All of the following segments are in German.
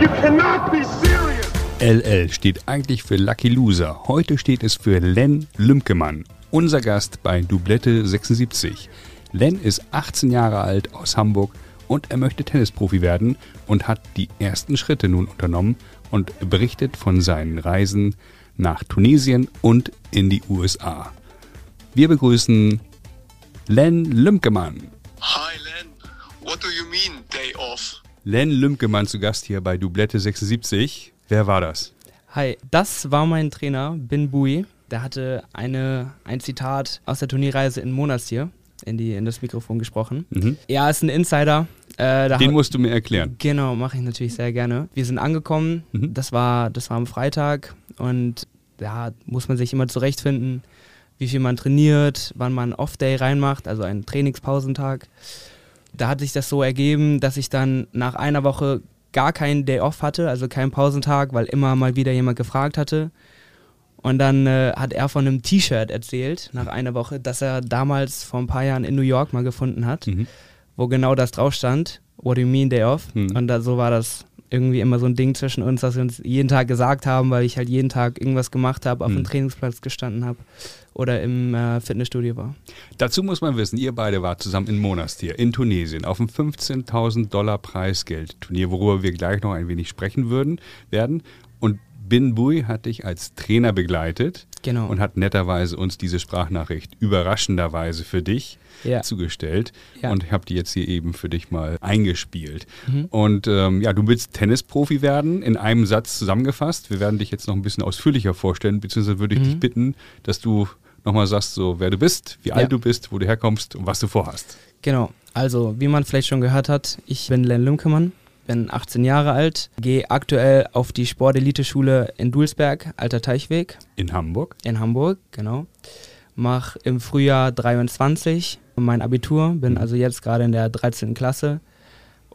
You cannot be serious. LL steht eigentlich für Lucky Loser. Heute steht es für Len Lümkemann, unser Gast bei Doublette 76. Len ist 18 Jahre alt aus Hamburg und er möchte Tennisprofi werden und hat die ersten Schritte nun unternommen und berichtet von seinen Reisen nach Tunesien und in die USA. Wir begrüßen Len Lümkemann. Hi Len, what do you mean day off? Len Lümkemann zu Gast hier bei Doublette 76. Wer war das? Hi, das war mein Trainer, Bin Bui. Der hatte eine, ein Zitat aus der Turnierreise in Monastir in, die, in das Mikrofon gesprochen. Mhm. Ja, ist ein Insider. Äh, Den musst du mir erklären. Genau, mache ich natürlich sehr gerne. Wir sind angekommen, Mhm. das, war, das war am Freitag und da muss man sich immer zurechtfinden, wie viel man trainiert, wann man einen Off-Day reinmacht, also einen Trainingspausentag. Da hat sich das so ergeben, dass ich dann nach einer Woche gar keinen Day Off hatte, also keinen Pausentag, weil immer mal wieder jemand gefragt hatte. Und dann äh, hat er von einem T-Shirt erzählt, nach einer Woche, das er damals vor ein paar Jahren in New York mal gefunden hat Mhm. wo genau das drauf stand. What do you mean day off? Hm. Und da, so war das irgendwie immer so ein Ding zwischen uns, dass wir uns jeden Tag gesagt haben, weil ich halt jeden Tag irgendwas gemacht habe, auf Hm. dem Trainingsplatz gestanden habe oder im äh, Fitnessstudio war. Dazu muss man wissen, ihr beide wart zusammen in Monastir in Tunesien auf einem 15.000 Dollar Preisgeldturnier, worüber wir gleich noch ein wenig sprechen würden, werden. Und Bin Bui hat dich als Trainer begleitet Genau. und hat netterweise uns diese Sprachnachricht überraschenderweise für dich Ja. zugestellt. Ja. Und ich habe die jetzt hier eben für dich mal eingespielt. Mhm. Und ähm, ja, du willst Tennisprofi werden, in einem Satz zusammengefasst. Wir werden dich jetzt noch ein bisschen ausführlicher vorstellen, beziehungsweise würde ich dich Mhm. bitten, dass du nochmal sagst, so wer du bist, wie alt Ja. du bist, wo du herkommst und was du vorhast. Genau. Also, wie man vielleicht schon gehört hat, ich bin Len Lümkemann, bin 18 Jahre alt, gehe aktuell auf die Sportelite-Schule in Dulsberg, Alter Teichweg In Hamburg. in Hamburg, genau. Mach im Frühjahr 23 mein Abitur, bin Mhm. also jetzt gerade in der 13. Klasse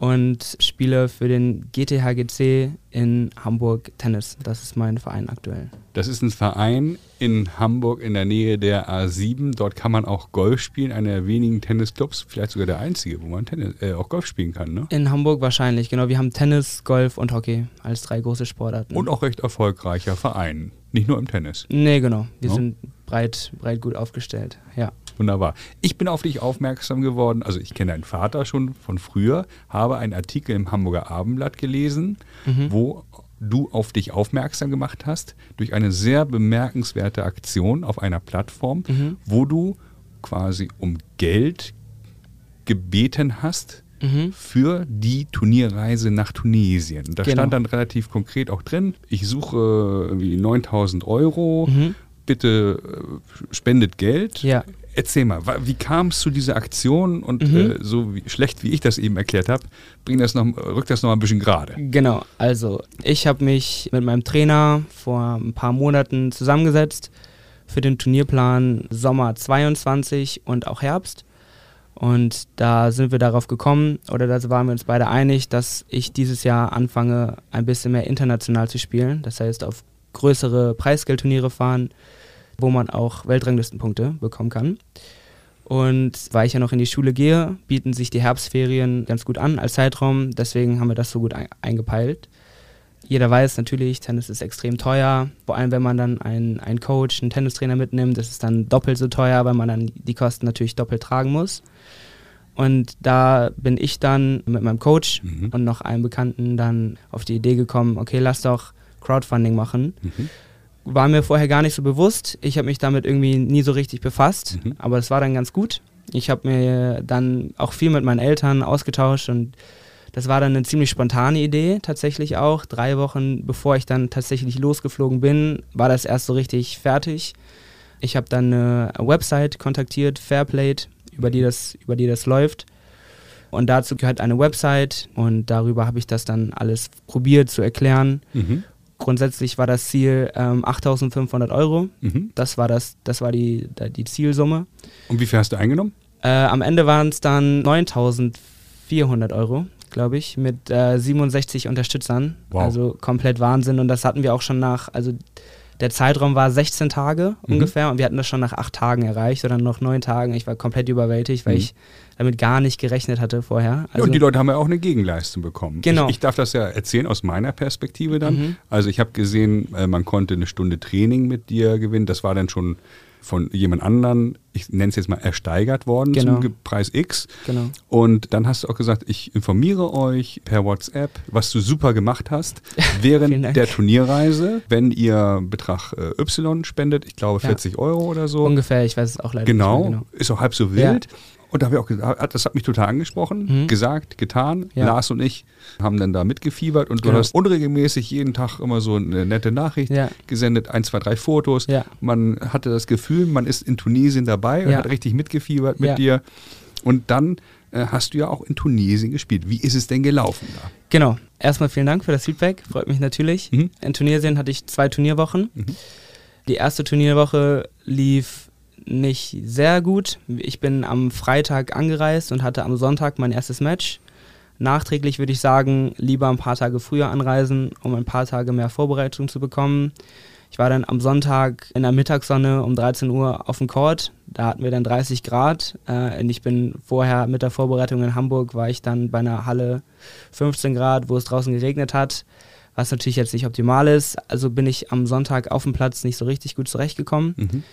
und spiele für den GTHGC in Hamburg Tennis. Das ist mein Verein aktuell. Das ist ein Verein in Hamburg in der Nähe der A7. Dort kann man auch Golf spielen, einer der wenigen Tennisclubs, vielleicht sogar der einzige, wo man Tennis, äh, auch Golf spielen kann. Ne? In Hamburg wahrscheinlich, genau. Wir haben Tennis, Golf und Hockey als drei große Sportarten. Und auch recht erfolgreicher Verein. Nicht nur im Tennis. Nee, genau. Wir Ja. sind breit, breit gut aufgestellt. Ja. Wunderbar. Ich bin auf dich aufmerksam geworden. Also ich kenne deinen Vater schon von früher, habe einen Artikel im Hamburger Abendblatt gelesen, Mhm. wo du auf dich aufmerksam gemacht hast durch eine sehr bemerkenswerte Aktion auf einer Plattform, Mhm. wo du quasi um Geld gebeten hast Mhm. für die Turnierreise nach Tunesien. Da Genau. stand dann relativ konkret auch drin, ich suche irgendwie 9000 Euro, Mhm. bitte äh, spendet Geld. Ja. Erzähl mal, wie kam es zu dieser Aktion und Mhm. äh, so wie, schlecht wie ich das eben erklärt habe, bring das noch, rück das noch mal ein bisschen gerade. Genau, also ich habe mich mit meinem Trainer vor ein paar Monaten zusammengesetzt für den Turnierplan Sommer 22 und auch Herbst. Und da sind wir darauf gekommen, oder da waren wir uns beide einig, dass ich dieses Jahr anfange, ein bisschen mehr international zu spielen. Das heißt, auf größere Preisgeldturniere fahren, wo man auch Weltranglistenpunkte bekommen kann. Und weil ich ja noch in die Schule gehe, bieten sich die Herbstferien ganz gut an als Zeitraum. Deswegen haben wir das so gut ein eingepeilt. Jeder weiß natürlich, Tennis ist extrem teuer. Vor allem, wenn man dann einen, einen Coach, einen Tennistrainer mitnimmt, das ist dann doppelt so teuer, weil man dann die Kosten natürlich doppelt tragen muss. Und da bin ich dann mit meinem Coach Mhm. und noch einem Bekannten dann auf die Idee gekommen, okay, lass doch Crowdfunding machen. Mhm. War mir vorher gar nicht so bewusst. Ich habe mich damit irgendwie nie so richtig befasst, Mhm. aber es war dann ganz gut. Ich habe mir dann auch viel mit meinen Eltern ausgetauscht und das war dann eine ziemlich spontane Idee tatsächlich auch. Drei Wochen bevor ich dann tatsächlich losgeflogen bin, war das erst so richtig fertig. Ich habe dann eine Website kontaktiert, Fairplate, über die das, über die das läuft. Und dazu gehört eine Website und darüber habe ich das dann alles probiert zu erklären. Mhm. Grundsätzlich war das Ziel ähm, 8.500 Euro. Mhm. Das war, das, das war die, die Zielsumme. Und wie viel hast du eingenommen? Äh, am Ende waren es dann 9.400 Euro, glaube ich, mit äh, 67 Unterstützern. Wow. Also komplett Wahnsinn. Und das hatten wir auch schon nach, also Der Zeitraum war 16 Tage Mhm. ungefähr und wir hatten das schon nach acht Tagen erreicht oder nach neun Tagen. Ich war komplett überwältigt, weil Mhm. ich damit gar nicht gerechnet hatte vorher. ja, und die Leute haben ja auch eine Gegenleistung bekommen. Also Genau. Ich, ich darf das ja erzählen aus meiner Perspektive dann. Mhm. Also ich habe gesehen, äh, man konnte eine Stunde Training mit dir gewinnen. Das war dann schon von jemand anderen, ich nenne es jetzt mal, ersteigert worden Genau. zum Preis X. Genau. Und dann hast du auch gesagt, ich informiere euch per WhatsApp, was du super gemacht hast, während der Turnierreise, wenn ihr Betrag äh, Y spendet, ich glaube Ja. 40 Euro oder so. Ungefähr, ich weiß es auch leider Genau, nicht mehr ist auch halb so wild. Und da habe ich auch gesagt, das hat mich total angesprochen, Mhm. gesagt, getan. Ja. Lars und ich haben dann da mitgefiebert und du Genau. hast unregelmäßig jeden Tag immer so eine nette Nachricht Ja. gesendet, ein, zwei, drei Fotos. Ja. Man hatte das Gefühl, man ist in Tunesien dabei und hat richtig mitgefiebert mit dir. Und dann äh, hast du ja auch in Tunesien gespielt. Wie ist es denn gelaufen da? Genau. Erstmal vielen Dank für das Feedback. Freut mich natürlich. Mhm. In Tunesien hatte ich zwei Turnierwochen. Mhm. Die erste Turnierwoche lief nicht sehr gut. Ich bin am Freitag angereist und hatte am Sonntag mein erstes Match. Nachträglich würde ich sagen, lieber ein paar Tage früher anreisen, um ein paar Tage mehr Vorbereitung zu bekommen. Ich war dann am Sonntag in der Mittagssonne um 13 Uhr auf dem Court. Da hatten wir dann 30 Grad. Äh, und ich bin vorher mit der Vorbereitung in Hamburg, war ich dann bei einer Halle 15 Grad, wo es draußen geregnet hat, was natürlich jetzt nicht optimal ist. Also bin ich am Sonntag auf dem Platz nicht so richtig gut zurechtgekommen. Mhm.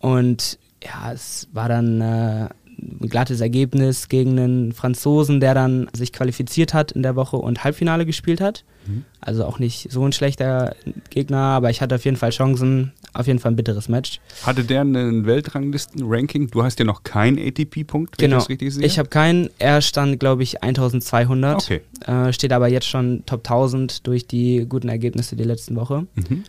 Und ja, es war dann äh, ein glattes Ergebnis gegen einen Franzosen, der dann sich qualifiziert hat in der Woche und Halbfinale gespielt hat. Mhm. Also auch nicht so ein schlechter Gegner, aber ich hatte auf jeden Fall Chancen. Auf jeden Fall ein bitteres Match. Hatte der einen Weltranglisten-Ranking? Du hast ja noch keinen ATP-Punkt, wenn ich genau. das richtig sehe. Ich habe keinen. Er stand, glaube ich, 1200. Okay. Äh, steht aber jetzt schon Top 1000 durch die guten Ergebnisse die letzten Woche. Mhm.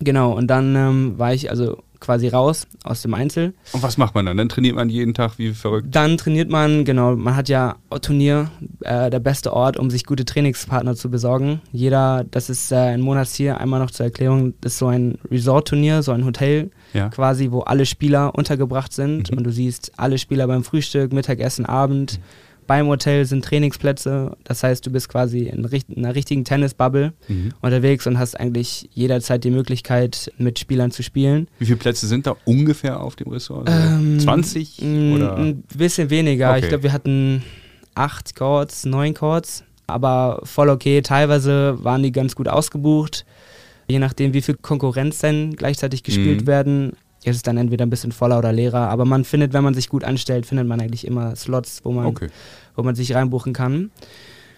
Genau, und dann ähm, war ich also quasi raus aus dem Einzel. Und was macht man dann? Dann trainiert man jeden Tag wie verrückt. Dann trainiert man, genau, man hat ja Turnier, äh, der beste Ort, um sich gute Trainingspartner zu besorgen. Jeder, das ist äh, ein Monatsziel, einmal noch zur Erklärung, das ist so ein Resort-Turnier, so ein Hotel Ja. quasi, wo alle Spieler untergebracht sind Mhm. und du siehst alle Spieler beim Frühstück, Mittagessen, Abend. Beim Hotel sind Trainingsplätze, das heißt, du bist quasi in, in einer richtigen Tennisbubble Mhm. unterwegs und hast eigentlich jederzeit die Möglichkeit, mit Spielern zu spielen. Wie viele Plätze sind da ungefähr auf dem Ressort? So Ähm, 20 Mm, oder? Ein bisschen weniger. Okay. Ich glaube, wir hatten acht Chords, neun Chords, aber voll okay. Teilweise waren die ganz gut ausgebucht. Je nachdem, wie viel Konkurrenz denn gleichzeitig gespielt Mhm. werden, ist es dann entweder ein bisschen voller oder leerer. Aber man findet, wenn man sich gut anstellt, findet man eigentlich immer Slots, wo man, Okay. wo man sich reinbuchen kann.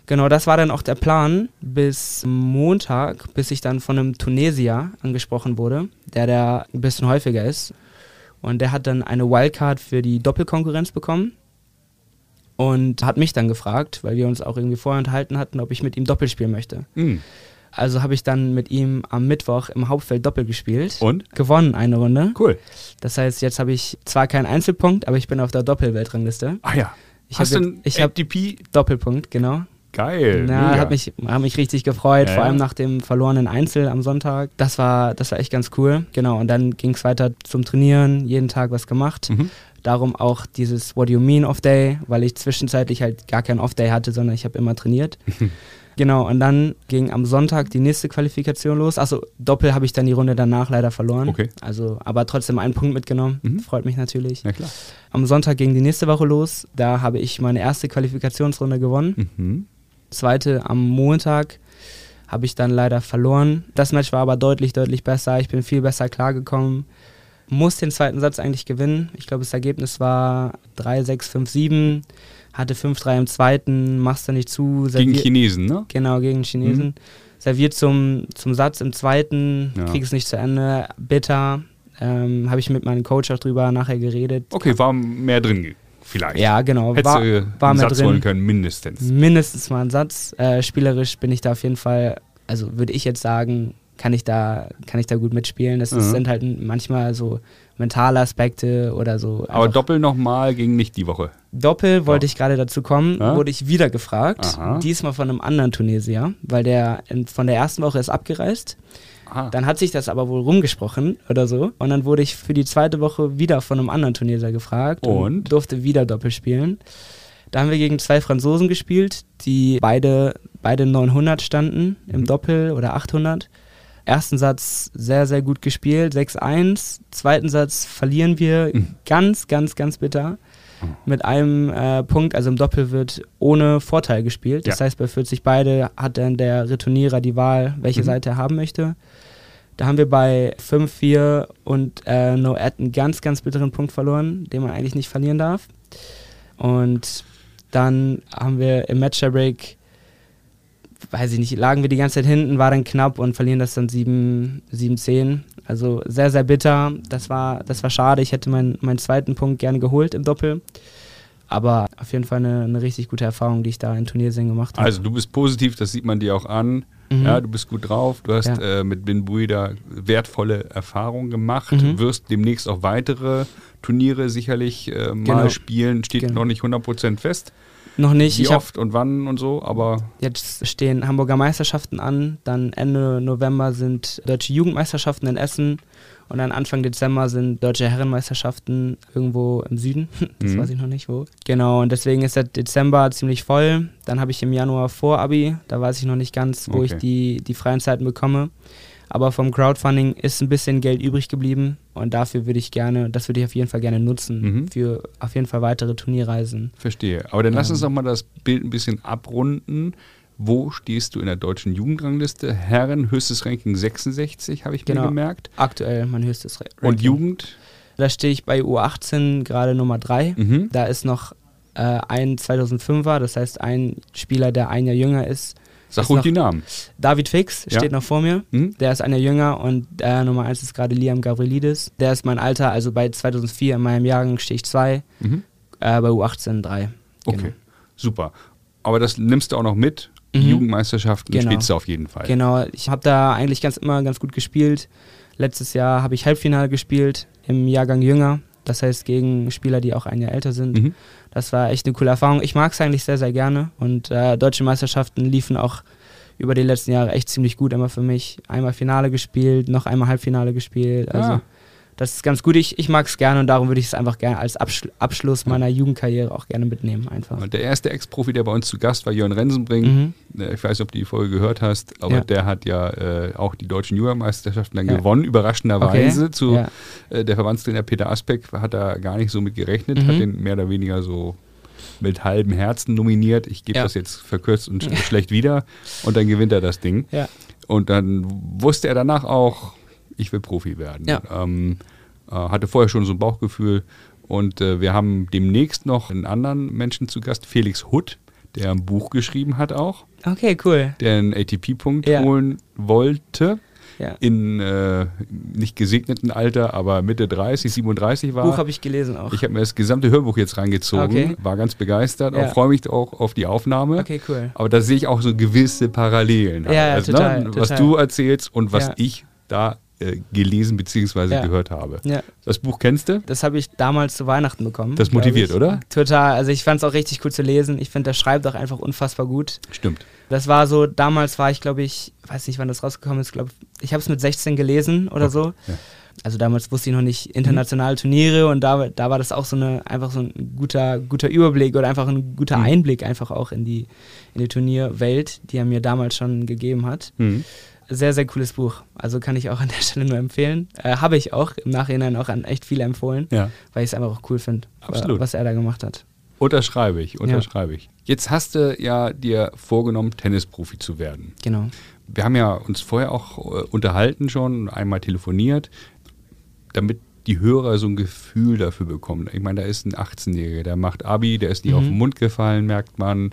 Genau, das war dann auch der Plan bis Montag, bis ich dann von einem Tunesier angesprochen wurde, der da ein bisschen häufiger ist. Und der hat dann eine Wildcard für die Doppelkonkurrenz bekommen und hat mich dann gefragt, weil wir uns auch irgendwie vorher unterhalten hatten, ob ich mit ihm Doppel spielen möchte. Mhm. Also habe ich dann mit ihm am Mittwoch im Hauptfeld Doppel gespielt. Und? Gewonnen eine Runde. Cool. Das heißt, jetzt habe ich zwar keinen Einzelpunkt, aber ich bin auf der Doppelweltrangliste. Ah ja. Ich Hast du einen ich ATP? Doppelpunkt, genau. Geil. Na, mega. hat mich, hat mich richtig gefreut, Ja, vor ja. allem nach dem verlorenen Einzel am Sonntag. Das war, das war echt ganz cool. Genau, und dann ging es weiter zum Trainieren, jeden Tag was gemacht. Mhm. Darum auch dieses What Do You Mean Off Day, weil ich zwischenzeitlich halt gar keinen Off Day hatte, sondern ich habe immer trainiert. genau, und dann ging am Sonntag die nächste Qualifikation los. Achso, Doppel habe ich dann die Runde danach leider verloren. Okay. Also, aber trotzdem einen Punkt mitgenommen. Mhm. Freut mich natürlich. Ja klar. Am Sonntag ging die nächste Woche los. Da habe ich meine erste Qualifikationsrunde gewonnen Mhm. zweite am Montag habe ich dann leider verloren. Das Match war aber deutlich, deutlich besser. Ich bin viel besser klargekommen. Muss den zweiten Satz eigentlich gewinnen. Ich glaube, das Ergebnis war 3-6, 5-7. Hatte 5-3 im zweiten, machst du nicht zu. Gegen servier- Chinesen, ne? Genau, gegen Chinesen. Serviert zum, zum Satz im zweiten, Ja. krieg es nicht zu Ende. Bitter. Ähm, habe ich mit meinem Coach auch drüber nachher geredet. Okay, war mehr drin vielleicht. Ja, genau. Hättest war, du war einen mehr Satz drin. holen können, mindestens. mindestens mal einen Satz. Äh, spielerisch bin ich da auf jeden Fall, also würde ich jetzt sagen, kann ich da, kann ich da gut mitspielen. Das Mhm. sind halt manchmal so mentale Aspekte oder so. Aber Doppel nochmal ging nicht die Woche. Doppel wollte ich gerade dazu kommen, Ja? wurde ich wieder gefragt. Aha. Diesmal von einem anderen Tunesier, weil der in, von der ersten Woche ist abgereist. Ah. Dann hat sich das aber wohl rumgesprochen oder so. Und dann wurde ich für die zweite Woche wieder von einem anderen Tunesier gefragt Und? durfte wieder Doppel spielen. Da haben wir gegen zwei Franzosen gespielt, die beide, beide 900 standen im Mhm. Doppel oder 800. ersten Satz sehr, sehr gut gespielt, 6-1. Zweiten Satz verlieren wir Mhm. ganz, ganz, ganz bitter. Mit einem äh, Punkt, also im Doppel wird ohne Vorteil gespielt. Das Ja. heißt, bei 40 beide hat dann der Returnierer die Wahl, welche Mhm. Seite er haben möchte. Da haben wir bei 5-4 und äh, No Ad einen ganz, ganz bitteren Punkt verloren, den man eigentlich nicht verlieren darf. Und dann haben wir im Match-Break, weiß ich nicht, lagen wir die ganze Zeit hinten, war dann knapp und verlieren das dann 7, 7-10. Also sehr, sehr bitter. Das war, das war schade. Ich hätte meinen, meinen zweiten Punkt gerne geholt im Doppel. Aber auf jeden Fall eine, eine richtig gute Erfahrung, die ich da in Turniersingen gemacht habe. Also du bist positiv, das sieht man dir auch an. Mhm. Ja, du bist gut drauf. Du hast Ja. äh, mit Bin Bui da wertvolle Erfahrungen gemacht. Mhm. Wirst demnächst auch weitere Turniere sicherlich äh, mal Genau. spielen. Steht Genau. noch nicht 100% fest, Noch nicht. wie ich oft und wann und so, aber Jetzt stehen Hamburger Meisterschaften an, dann Ende November sind deutsche Jugendmeisterschaften in Essen und dann Anfang Dezember sind deutsche Herrenmeisterschaften irgendwo im Süden. Das Mhm. weiß ich noch nicht wo. Genau, und deswegen ist der Dezember ziemlich voll. Dann habe ich im Januar Vor-Abi, da weiß ich noch nicht ganz, wo ich Okay. die, die freien Zeiten bekomme. Aber vom Crowdfunding ist ein bisschen Geld übrig geblieben und dafür würde ich gerne, das würde ich auf jeden Fall gerne nutzen, Mhm. für auf jeden Fall weitere Turnierreisen. verstehe. Aber dann lass Ähm. uns doch mal das Bild ein bisschen abrunden. Wo stehst du in der deutschen Jugendrangliste? Herren, höchstes Ranking 66, habe ich mir Genau. gemerkt. Aktuell mein höchstes Ra- Und Ranking. Jugend? Da stehe ich bei U18 gerade Nummer 3. Mhm. Da ist noch äh, ein 2005er, das heißt ein Spieler, der ein Jahr jünger ist. Sag ruhig die Namen. David Fix Ja. steht noch vor mir. Mhm. Der ist ein Jahr jünger und äh, Nummer 1 ist gerade Liam Gavrilidis. Der ist mein Alter, also bei 2004 in meinem Jahrgang stehe ich 2, Mhm. äh, bei U18 3. Okay, super. Aber das nimmst du auch noch mit. Mhm. Jugendmeisterschaften Genau. spielst du auf jeden Fall. Genau, ich habe da eigentlich ganz immer ganz gut gespielt. Letztes Jahr habe ich Halbfinale gespielt im Jahrgang jünger. Das heißt gegen Spieler, die auch ein Jahr älter sind. Mhm. Das war echt eine coole Erfahrung. Ich mag es eigentlich sehr, sehr gerne. Und äh, deutsche Meisterschaften liefen auch über die letzten Jahre echt ziemlich gut immer für mich. Einmal Finale gespielt, noch einmal Halbfinale gespielt. Also Ah. Das ist ganz gut. Ich, ich mag es gerne und darum würde ich es einfach gerne als Abschl Abschluss meiner Jugendkarriere auch gerne mitnehmen. Einfach. Und Der erste Ex-Profi, der bei uns zu Gast war, Jörn Rensenbrink. Mhm. Äh, Ich weiß nicht, ob du die Folge gehört hast, aber Ja. der hat ja äh, auch die deutschen Jugendmeisterschaften dann Ja. gewonnen, überraschenderweise. Okay. Zu, Ja. äh, der Verbandstrainer Peter Aspeck hat da gar nicht so mit gerechnet, Mhm. hat den mehr oder weniger so mit halbem Herzen nominiert. Ich gebe das jetzt verkürzt und sch- schlecht wieder. Und dann gewinnt er das Ding. Und dann wusste er danach auch, ich will Profi werden. Ja. Ähm, äh, hatte vorher schon so ein Bauchgefühl. Und äh, wir haben demnächst noch einen anderen Menschen zu Gast, Felix Hutt, der ein Buch geschrieben hat auch, Okay, cool. der einen ATP-Punkt Ja. holen wollte. Ja. In äh, nicht gesegneten Alter, aber Mitte 30, 37 war. Buch habe ich gelesen auch. ich habe mir das gesamte Hörbuch jetzt reingezogen, Okay. war ganz begeistert, Ja. auch freue mich auch auf die Aufnahme. okay, cool. Aber da sehe ich auch so gewisse Parallelen. Ja, ja, also, total, ne, was total. du erzählst und was ich da äh, gelesen bzw. Ja. gehört habe. Ja. Das Buch kennst du? Das habe ich damals zu Weihnachten bekommen. Das motiviert, ich. oder? Total. Also ich fand es auch richtig cool zu lesen. Ich finde, der schreibt auch einfach unfassbar gut. Stimmt. Das war so, damals war ich, glaube ich, weiß nicht, wann das rausgekommen ist, glaube ich, habe es mit 16 gelesen oder so. ja. Also damals wusste ich noch nicht internationale Turniere und da, da war das auch so eine, einfach so ein guter, guter Überblick oder einfach ein guter Mhm. Einblick einfach auch in die, in die Turnierwelt, die er mir damals schon gegeben hat. Mhm. Sehr, sehr cooles Buch. Also kann ich auch an der Stelle nur empfehlen. Äh, Habe ich auch im Nachhinein auch an echt viele empfohlen, Ja. weil ich es einfach auch cool finde, was er da gemacht hat. Unterschreibe ich, unterschreibe ich. Jetzt hast du ja dir vorgenommen, Tennisprofi zu werden. Genau. Wir haben ja uns vorher auch äh, unterhalten schon, einmal telefoniert, damit die Hörer so ein Gefühl dafür bekommen. Ich meine, da ist ein 18-Jähriger, der macht Abi, der ist nicht Mhm. auf den Mund gefallen, merkt man.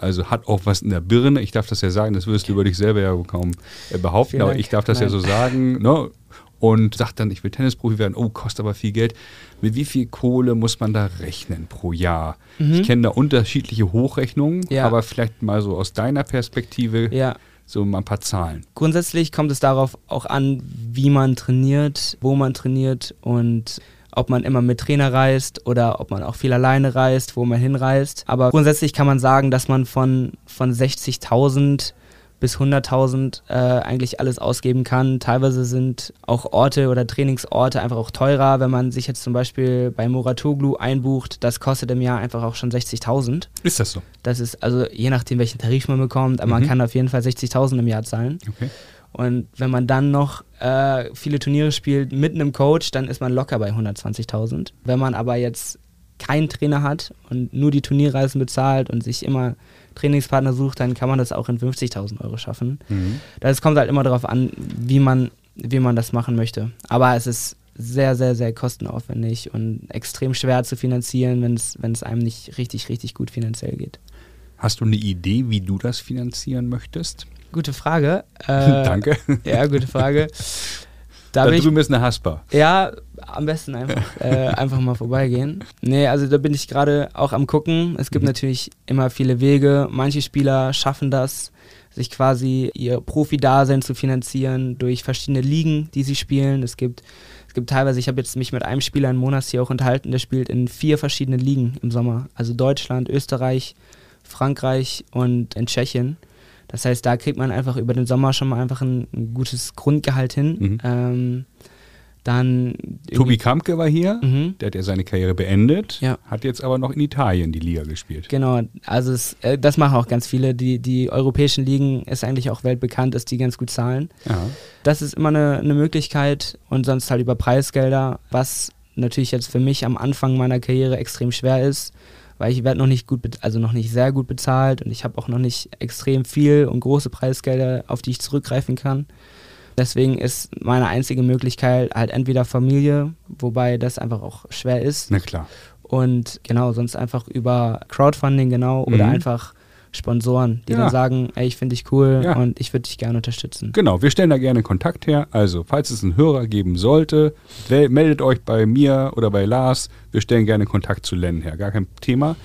Also hat auch was in der Birne. Ich darf das ja sagen, das würdest du über dich selber ja kaum äh, behaupten, Vielen aber Dank. ich darf das ja Nein. so sagen. Ne? Und sagt dann, ich will Tennisprofi werden. Oh, kostet aber viel Geld. Mit wie viel Kohle muss man da rechnen pro Jahr? Ich kenne da unterschiedliche Hochrechnungen, Mhm. Ja. aber vielleicht mal so aus deiner Perspektive Ja, so mal ein paar Zahlen. Grundsätzlich kommt es darauf auch an, wie man trainiert, wo man trainiert und ob man immer mit Trainer reist oder ob man auch viel alleine reist, wo man hinreist. Aber grundsätzlich kann man sagen, dass man von, von 60.000 bis 100.000 äh, eigentlich alles ausgeben kann. Teilweise sind auch Orte oder Trainingsorte einfach auch teurer. Wenn man sich jetzt zum Beispiel bei Moratoglu einbucht, das kostet im Jahr einfach auch schon 60.000. Ist das so? Das ist also je nachdem, welchen Tarif man bekommt, aber man Mhm. kann auf jeden Fall 60.000 im Jahr zahlen. Okay. Und wenn man dann noch äh, viele Turniere spielt mit einem Coach, dann ist man locker bei 120.000. Wenn man aber jetzt keinen Trainer hat und nur die Turnierreisen bezahlt und sich immer Trainingspartner sucht, dann kann man das auch in 50.000 Euro schaffen. Mhm. Das kommt halt immer darauf an, wie man, wie man das machen möchte. Aber es ist sehr, sehr, sehr kostenaufwendig und extrem schwer zu finanzieren, wenn es einem nicht richtig, richtig gut finanziell geht. Hast du eine Idee, wie du das finanzieren möchtest? Gute Frage. Äh, Danke. Ja, gute Frage. Da, Da bin ich, drüben ist eine Haspa. ja, am besten einfach, äh, einfach mal vorbeigehen. Nee, also da bin ich gerade auch am gucken. Es gibt Mhm. natürlich immer viele Wege. Manche Spieler schaffen das, sich quasi ihr Profi-Dasein zu finanzieren durch verschiedene Ligen, die sie spielen. Es gibt, es gibt teilweise, ich habe jetzt mich mit einem Spieler in Monas hier auch unterhalten, der spielt in vier verschiedenen Ligen im Sommer. Also Deutschland, Österreich, Frankreich und in Tschechien. Das heißt, da kriegt man einfach über den Sommer schon mal einfach ein, ein gutes Grundgehalt hin. Mhm. Ähm, dann Tobi Kampke war hier, Mhm. der hat ja seine Karriere beendet, Ja. hat jetzt aber noch in Italien die Liga gespielt. Genau, also es, äh, das machen auch ganz viele. Die, die europäischen Ligen ist eigentlich auch weltbekannt, dass die ganz gut zahlen. Ja. Das ist immer eine, eine Möglichkeit und sonst halt über Preisgelder, was natürlich jetzt für mich am Anfang meiner Karriere extrem schwer ist, weil ich werde noch nicht gut, also noch nicht sehr gut bezahlt und ich habe auch noch nicht extrem viel und große Preisgelder, auf die ich zurückgreifen kann. Deswegen ist meine einzige Möglichkeit halt entweder Familie, wobei das einfach auch schwer ist, Na klar. und genau, sonst einfach über Crowdfunding, genau, oder Mhm. einfach Sponsoren, die Ja. dann sagen, ey, ich finde dich cool Ja. und ich würde dich gerne unterstützen. Genau, wir stellen da gerne Kontakt her. Also, falls es einen Hörer geben sollte, meldet euch bei mir oder bei Lars. Wir stellen gerne Kontakt zu Len her. Gar kein Thema.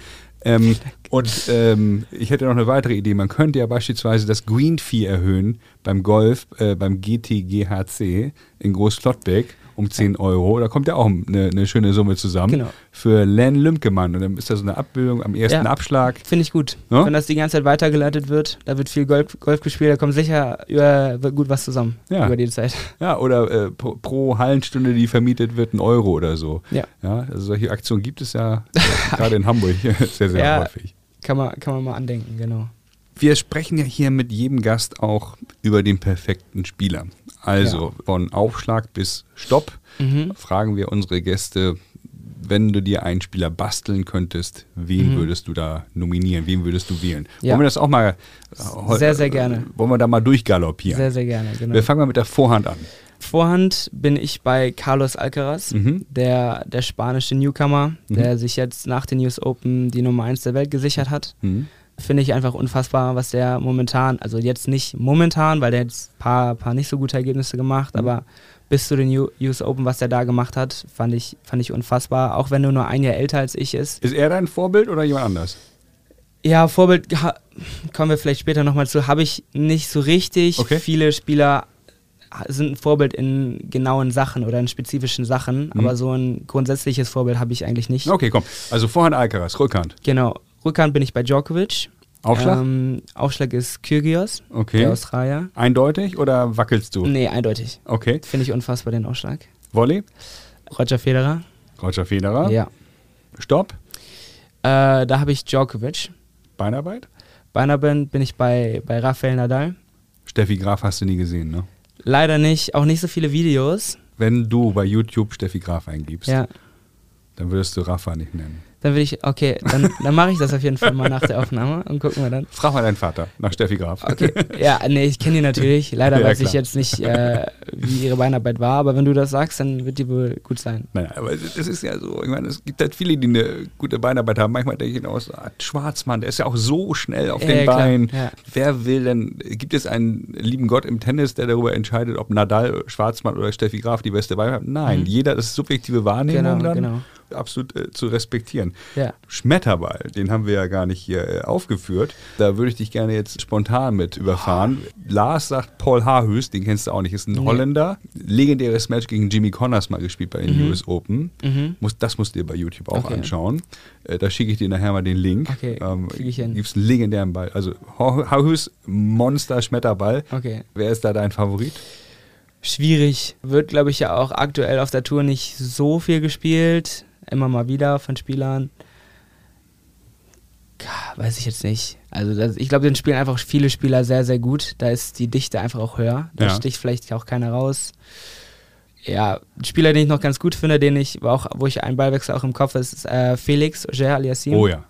Ähm, und ähm, ich hätte noch eine weitere Idee. Man könnte ja beispielsweise das Green Fee erhöhen beim Golf, äh, beim GTGHC in Großflottbeck um 10 Euro. Da kommt ja auch eine, eine schöne Summe zusammen Genau. für Len Lümkemann. Und dann ist da so eine Abbildung am ersten Ja. Abschlag. Finde ich gut. Ja? Wenn das die ganze Zeit weitergeleitet wird, da wird viel Golf, Golf gespielt, da kommt sicher über, gut was zusammen Ja. über die Zeit. Ja, oder äh, pro, pro Hallenstunde, die vermietet wird, ein Euro oder so. Ja. Ja, also solche Aktionen gibt es ja gerade in Hamburg sehr, sehr häufig. Kann man, kann man mal andenken, genau. Wir sprechen ja hier mit jedem Gast auch über den perfekten Spieler. Also von Aufschlag bis Stopp Mhm. fragen wir unsere Gäste, wenn du dir einen Spieler basteln könntest, wen Mhm. würdest du da nominieren? Wen würdest du wählen? Ja. Wollen wir das auch mal äh, Sehr, sehr gerne. Wollen wir da mal durchgaloppieren? Sehr, sehr gerne, genau. Wir fangen mal mit der Vorhand an. Vorhand bin ich bei Carlos Alcaraz, Mhm. der, der spanische Newcomer, Mhm. der sich jetzt nach den US Open die Nummer 1 der Welt gesichert hat. Finde ich einfach unfassbar, was der momentan, also jetzt nicht momentan, weil der jetzt ein paar, paar nicht so gute Ergebnisse gemacht, Mhm. aber bis zu den US Open, was der da gemacht hat, fand ich, fand ich unfassbar. Auch wenn er nur ein Jahr älter als ich ist. Ist er dein Vorbild oder jemand anders? Ja, Vorbild, kommen wir vielleicht später nochmal zu, habe ich nicht so richtig. Okay. Viele Spieler sind ein Vorbild in genauen Sachen oder in spezifischen Sachen, Mhm. aber so ein grundsätzliches Vorbild habe ich eigentlich nicht. Okay, komm. Also Vorhand Alcaraz, Rückhand. Genau. Rückhand bin ich bei Djokovic. Aufschlag? Ähm, Aufschlag ist Kyrgios, okay. der Australier. Eindeutig oder wackelst du? Nee, eindeutig. Okay. Finde ich unfassbar den Ausschlag. Volley? Roger Federer. Roger Federer? Ja. Stopp? Äh, da habe ich Djokovic. Beinarbeit? Beinahe bin, bin ich bei, bei Rafael Nadal. Steffi Graf hast du nie gesehen, ne? Leider nicht, auch nicht so viele Videos. Wenn du bei YouTube Steffi Graf eingibst, Ja. dann würdest du Rafa nicht nennen. Dann will ich, okay, dann, dann mache ich das auf jeden Fall mal nach der Aufnahme und gucken wir dann. Frag mal deinen Vater nach Steffi Graf. Okay, ja, nee, ich kenne die natürlich. Leider Ja, weiß ich klar. jetzt nicht, äh, wie ihre Beinarbeit war, aber wenn du das sagst, dann wird die wohl gut sein. Nein, aber es ist ja so, ich meine, es gibt halt viele, die eine gute Beinarbeit haben. Manchmal denke ich auch so, ah, Schwarzmann, der ist ja auch so schnell auf Ja, den ja, Beinen. Wer will denn, gibt es einen lieben Gott im Tennis, der darüber entscheidet, ob Nadal, Schwarzmann oder Steffi Graf die beste Beinarbeit haben? Nein, Mhm. jeder, das ist subjektive Wahrnehmung Genau, dann. genau. Absolut äh, zu respektieren. Ja. Schmetterball, den haben wir ja gar nicht hier äh, aufgeführt. Da würde ich dich gerne jetzt spontan mit überfahren. Lars sagt Paul Haarhus, den kennst du auch nicht, ist ein Nee. Holländer. Legendäres Match gegen Jimmy Connors mal gespielt bei den Mhm. US Open. Mhm. Muss, das musst du dir bei YouTube auch Okay. anschauen. Äh, da schicke ich dir nachher mal den Link. Okay, krieg ich hin. Gibt es einen legendären Ball. Also Haarhus, Monster Schmetterball. Okay. Wer ist da dein Favorit? Schwierig. Wird, glaube ich, ja auch aktuell auf der Tour nicht so viel gespielt. Immer mal wieder von Spielern. Weiß ich jetzt nicht. Also das, ich glaube, den spielen einfach viele Spieler sehr, sehr gut. Da ist die Dichte einfach auch höher. Da Ja. sticht vielleicht auch keiner raus. Ja, ein Spieler, den ich noch ganz gut finde, den ich, wo auch, wo ich einen Ballwechsel auch im Kopf ist, ist äh, Felix Auger aliasim, Oh ja.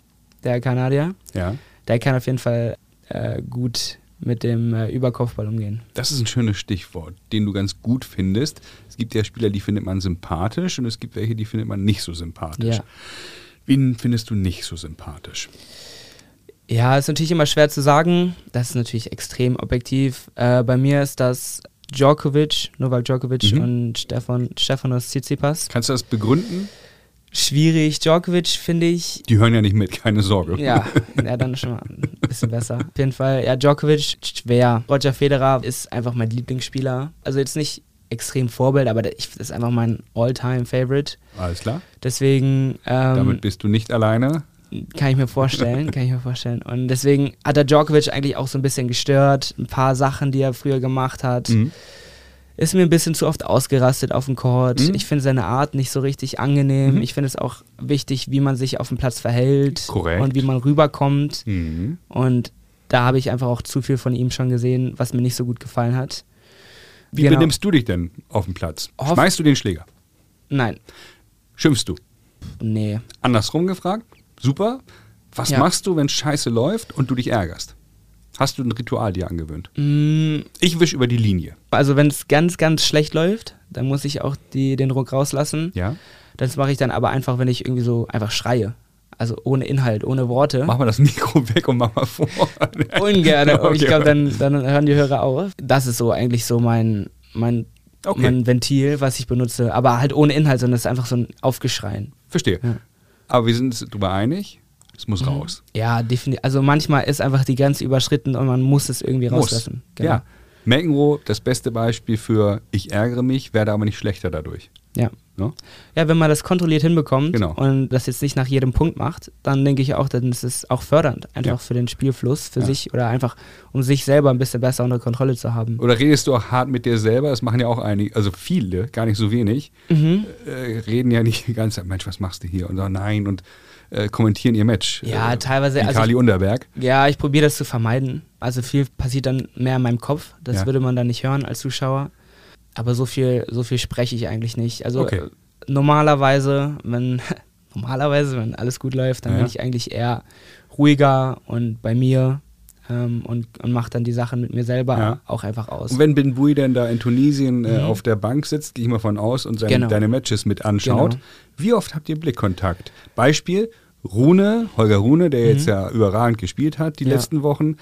der Kanadier. Ja. Der kann auf jeden Fall äh, gut mit dem äh, Überkopfball umgehen. Das ist ein schönes Stichwort, den du ganz gut findest. Es gibt ja Spieler, die findet man sympathisch und es gibt welche, die findet man nicht so sympathisch. Ja. Wen findest du nicht so sympathisch? Ja, ist natürlich immer schwer zu sagen. Das ist natürlich extrem objektiv. Äh, bei mir ist das Djokovic, Novak Djokovic Mhm. und Stefan, Stefanos Tsitsipas. Kannst du das begründen? Schwierig. Djokovic finde ich. Die hören ja nicht mit, keine Sorge. Ja, ja, dann schon mal ein bisschen besser. Auf jeden Fall, ja, Djokovic, schwer. Roger Federer ist einfach mein Lieblingsspieler. Also jetzt nicht extrem Vorbild, aber das ist einfach mein All-Time-Favorite. Alles klar. Deswegen ähm, Damit bist du nicht alleine. kann ich mir vorstellen, kann ich mir vorstellen. Und deswegen hat der Djokovic eigentlich auch so ein bisschen gestört. Ein paar Sachen, die er früher gemacht hat. Mhm. Ist mir ein bisschen zu oft ausgerastet auf dem Court. Mhm. Ich finde seine Art nicht so richtig angenehm. Mhm. Ich finde es auch wichtig, wie man sich auf dem Platz verhält Korrekt. und wie man rüberkommt. Mhm. Und da habe ich einfach auch zu viel von ihm schon gesehen, was mir nicht so gut gefallen hat. Wie Genau. benimmst du dich denn auf dem Platz? Auf- Schmeißt du den Schläger? Nein, Schimpfst du? nee. Andersrum gefragt? Super. Was Ja. machst du, wenn Scheiße läuft und du dich ärgerst? Hast du ein Ritual dir angewöhnt? Mm, Ich wisch über die Linie. Also wenn es ganz, ganz schlecht läuft, dann muss ich auch die, den Druck rauslassen. Ja? Das mache ich dann aber einfach, wenn ich irgendwie so einfach schreie. Also ohne Inhalt, ohne Worte. Mach mal das Mikro weg und mach mal vor. Ungern. aber Ich Okay. glaube, dann, dann hören die Hörer auf. Das ist so eigentlich so mein, mein, Okay. mein Ventil, was ich benutze. Aber halt ohne Inhalt, sondern es ist einfach so ein Aufgeschreien. Verstehe. Ja. Aber wir sind uns darüber einig, es muss raus. Ja, definitiv. Also manchmal ist einfach die Grenze überschritten und man muss es irgendwie rauslassen. Genau. Ja. McEnroe, das beste Beispiel für ich ärgere mich, werde aber nicht schlechter dadurch. Ja. Ne? Ja, wenn man das kontrolliert hinbekommt Genau. und das jetzt nicht nach jedem Punkt macht, dann denke ich auch, dann ist es auch fördernd, einfach Ja. für den Spielfluss, für Ja. sich oder einfach, um sich selber ein bisschen besser unter Kontrolle zu haben. Oder redest du auch hart mit dir selber? Das machen ja auch einige, also viele, gar nicht so wenig, Mhm. äh, reden ja nicht die ganze Zeit, Mensch, was machst du hier? Und sagen nein und äh, kommentieren ihr Match. Ja, äh, teilweise, also Kali ich- Unterberg. Ja, ich probiere das zu vermeiden. Also viel passiert dann mehr in meinem Kopf. Das Ja. würde man dann nicht hören als Zuschauer. Aber so viel, so viel spreche ich eigentlich nicht. Also Okay. äh, normalerweise, wenn normalerweise, wenn alles gut läuft, dann Ja. bin ich eigentlich eher ruhiger und bei mir ähm, und, und mache dann die Sachen mit mir selber Ja. auch einfach aus. Und wenn Ben Bui denn da in Tunesien äh, Mhm. auf der Bank sitzt, gehe ich mal von aus und seine, Genau. deine Matches mit anschaut, Genau. wie oft habt ihr Blickkontakt? Beispiel, Rune, Holger Rune, der jetzt ja überragend gespielt hat die Mhm. Ja. letzten Wochen,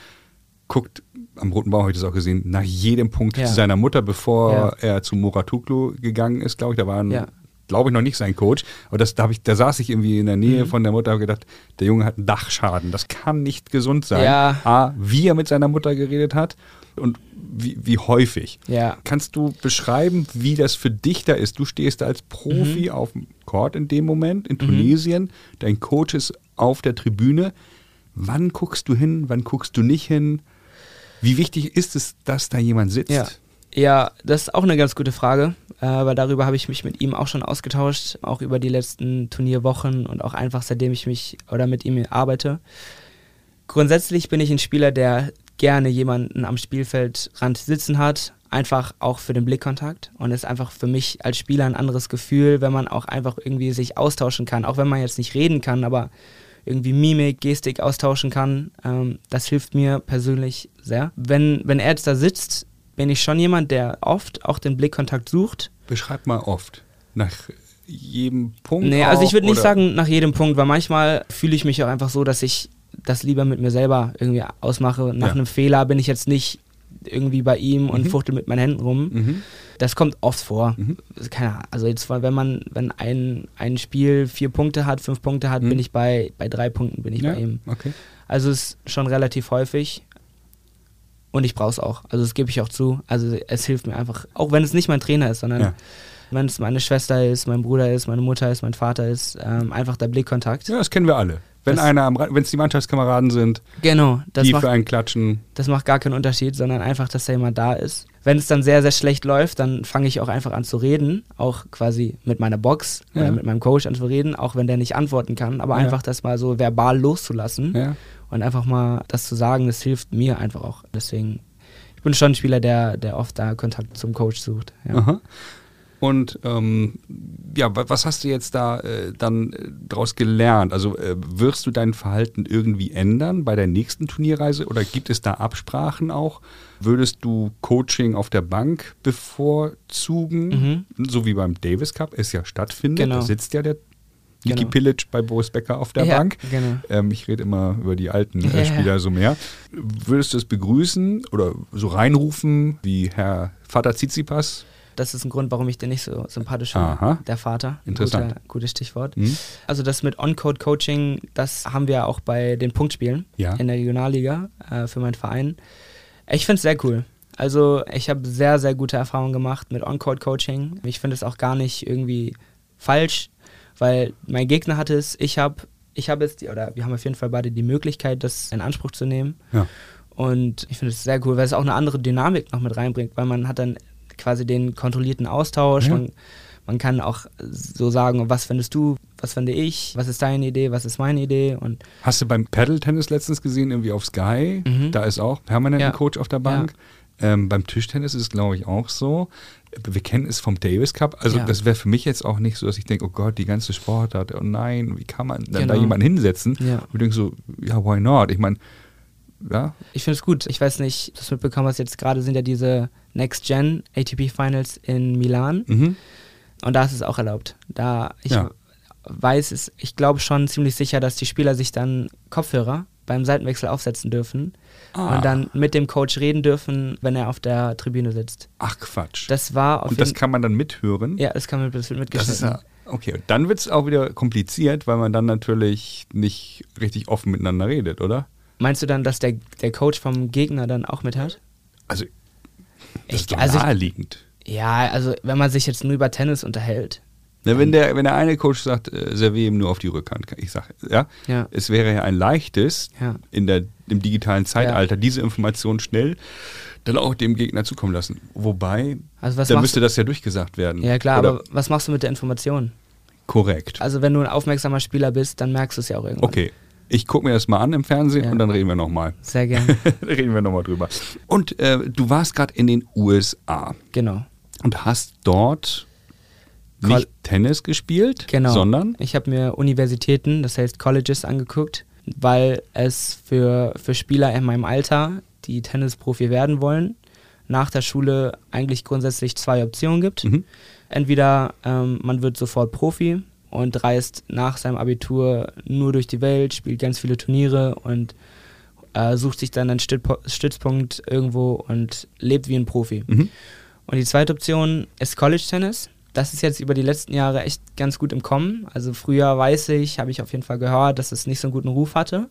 guckt, am Roten Bauch habe ich das auch gesehen, nach jedem Punkt Ja. zu seiner Mutter, bevor Ja. er zu Moratuklu gegangen ist, glaube ich, da war ein, Ja. Glaube ich, noch nicht sein Coach, aber das, da, ich, da saß ich irgendwie in der Nähe Mhm. von der Mutter und gedacht, der Junge hat einen Dachschaden, das kann nicht gesund sein. Ja. A, wie er mit seiner Mutter geredet hat und wie, wie häufig. Ja. Kannst du beschreiben, wie das für dich da ist? Du stehst da als Profi Mhm. auf dem Court in dem Moment in Tunesien, dein Coach ist auf der Tribüne. Wann guckst du hin, wann guckst du nicht hin? Wie wichtig ist es, dass da jemand sitzt? Ja. Ja, das ist auch eine ganz gute Frage, äh, weil darüber habe ich mich mit ihm auch schon ausgetauscht, auch über die letzten Turnierwochen und auch einfach seitdem ich mich oder mit ihm arbeite. Grundsätzlich bin ich ein Spieler, der gerne jemanden am Spielfeldrand sitzen hat, einfach auch für den Blickkontakt und es ist einfach für mich als Spieler ein anderes Gefühl, wenn man auch einfach irgendwie sich austauschen kann, auch wenn man jetzt nicht reden kann, aber irgendwie Mimik, Gestik austauschen kann. Ähm, das hilft mir persönlich sehr. Wenn, wenn er jetzt da sitzt, bin ich schon jemand, der oft auch den Blickkontakt sucht. Beschreib mal oft. Nach jedem Punkt. Nee, also ich würde nicht sagen nach jedem Punkt, weil manchmal fühle ich mich auch einfach so, dass ich das lieber mit mir selber irgendwie ausmache. Nach Ja. einem Fehler bin ich jetzt nicht irgendwie bei ihm und Mhm. fuchtel mit meinen Händen rum. Mhm. Das kommt oft vor. Mhm. Keine Ahnung, also jetzt, wenn man, wenn ein, ein Spiel vier Punkte hat, fünf Punkte hat, Mhm. bin ich bei, bei drei Punkten bin ich Ja, bei ihm. okay. Also es ist schon relativ häufig. Und ich brauche es auch. Also das gebe ich auch zu. Also es hilft mir einfach, auch wenn es nicht mein Trainer ist, sondern Ja. wenn es meine Schwester ist, mein Bruder ist, meine Mutter ist, mein Vater ist, ähm, einfach der Blickkontakt. Ja, das kennen wir alle. Wenn Das- einer wenn es die Mannschaftskameraden sind, Genau, das die macht, für einen klatschen. das macht gar keinen Unterschied, sondern einfach, dass da jemand da ist. wenn es dann sehr, sehr schlecht läuft, dann fange ich auch einfach an zu reden, auch quasi mit meiner Box Ja. oder mit meinem Coach an zu reden, auch wenn der nicht antworten kann, aber Ja. einfach das mal so verbal loszulassen Ja. Und einfach mal das zu sagen, das hilft mir einfach auch. Deswegen, ich bin schon ein Spieler, der, der oft da Kontakt zum Coach sucht. Ja. Aha. Und ähm, ja, wa- was hast du jetzt da äh, dann äh, daraus gelernt? Also äh, wirst du dein Verhalten irgendwie ändern bei der nächsten Turnierreise oder gibt es da Absprachen auch? Würdest du Coaching auf der Bank bevorzugen, so wie beim Davis Cup es ja stattfindet? Genau. Da sitzt ja der Niki Genau. Pilic bei Boris Becker auf der Ja, Bank. genau. Ähm, ich rede immer über die alten Ja, äh, ja. Spieler so mehr. Würdest du es begrüßen oder so reinrufen wie Herr Vater Tsitsipas? Das ist ein Grund, warum ich den nicht so sympathisch finde. Der Vater. Interessant. Guter, gutes Stichwort. Mhm. Also das mit On-Code-Coaching, das haben wir auch bei den Punktspielen Ja. in der Regionalliga äh, für meinen Verein. Ich finde es sehr cool. Also ich habe sehr, sehr gute Erfahrungen gemacht mit On-Code-Coaching. Ich finde es auch gar nicht irgendwie falsch, weil mein Gegner hatte es, ich habe ich habe jetzt, die, oder wir haben auf jeden Fall beide die Möglichkeit, das in Anspruch zu nehmen. Ja. Und ich finde es sehr cool, weil es auch eine andere Dynamik noch mit reinbringt, weil man hat dann quasi den kontrollierten Austausch. Ja. Man, man kann auch so sagen, was findest du, was finde ich, was ist deine Idee, was ist meine Idee und Hast du beim Paddle-Tennis letztens gesehen, irgendwie auf Sky? Mhm. Da ist auch permanent Ja. ein Coach auf der Bank. Ähm, beim Tischtennis ist es, glaube ich, auch so. Wir kennen es vom Davis Cup. Also Ja. das wäre für mich jetzt auch nicht so, dass ich denke, oh Gott, die ganze Sportart, oh nein, wie kann man dann da Genau. jemanden hinsetzen? Ja. Und ich denke so, ja, why not? Ich meine, ja, ich finde es gut. Ich weiß nicht, ob du das mitbekommen hast, jetzt gerade sind ja diese Next Gen ATP Finals in Milan mhm. und da ist es auch erlaubt. Da ich Ja. weiß es, ich glaube schon ziemlich sicher, dass die Spieler sich dann Kopfhörer beim Seitenwechsel aufsetzen dürfen Ah. und dann mit dem Coach reden dürfen, wenn er auf der Tribüne sitzt. ach Quatsch. Das war Und das kann man dann mithören? Ja, das kann man das wird Das mitgeschnitten. ja, okay. Und dann wird es auch wieder kompliziert, weil man dann natürlich nicht richtig offen miteinander redet, oder? Meinst du dann, dass der, der Coach vom Gegner dann auch mit hat? Also, das Ich- ist doch also ich- naheliegend. Ja, also wenn man sich jetzt nur über Tennis unterhält. Ne, wenn, der, wenn der eine Coach sagt, äh, serviere ihm nur auf die Rückhand, ich sage, ja, Ja. es wäre ja ein leichtes, Ja. in der, im digitalen Zeitalter diese Information schnell dann auch dem Gegner zukommen lassen. Wobei, Also dann müsste das ja durchgesagt werden. Ja klar, Oder- aber was machst du mit der Information? Korrekt. Also wenn du ein aufmerksamer Spieler bist, dann merkst du es ja auch irgendwann. Okay, ich gucke mir das mal an im Fernsehen Ja. und dann reden wir nochmal. Sehr gerne. reden wir nochmal drüber. Und äh, du warst gerade in den USA genau. und hast dort nicht Tennis gespielt, Genau. sondern Ich habe mir Universitäten, das heißt Colleges, angeguckt, weil es für, für Spieler in meinem Alter, die Tennisprofi werden wollen, nach der Schule eigentlich grundsätzlich zwei Optionen gibt. Mhm. Entweder ähm, man wird sofort Profi und reist nach seinem Abitur nur durch die Welt, spielt ganz viele Turniere und äh, sucht sich dann einen Stützpunkt irgendwo und lebt wie ein Profi. Mhm. Und die zweite Option ist College Tennis. Das ist jetzt über die letzten Jahre echt ganz gut im Kommen. Also früher weiß ich, habe ich auf jeden Fall gehört, dass es nicht so einen guten Ruf hatte.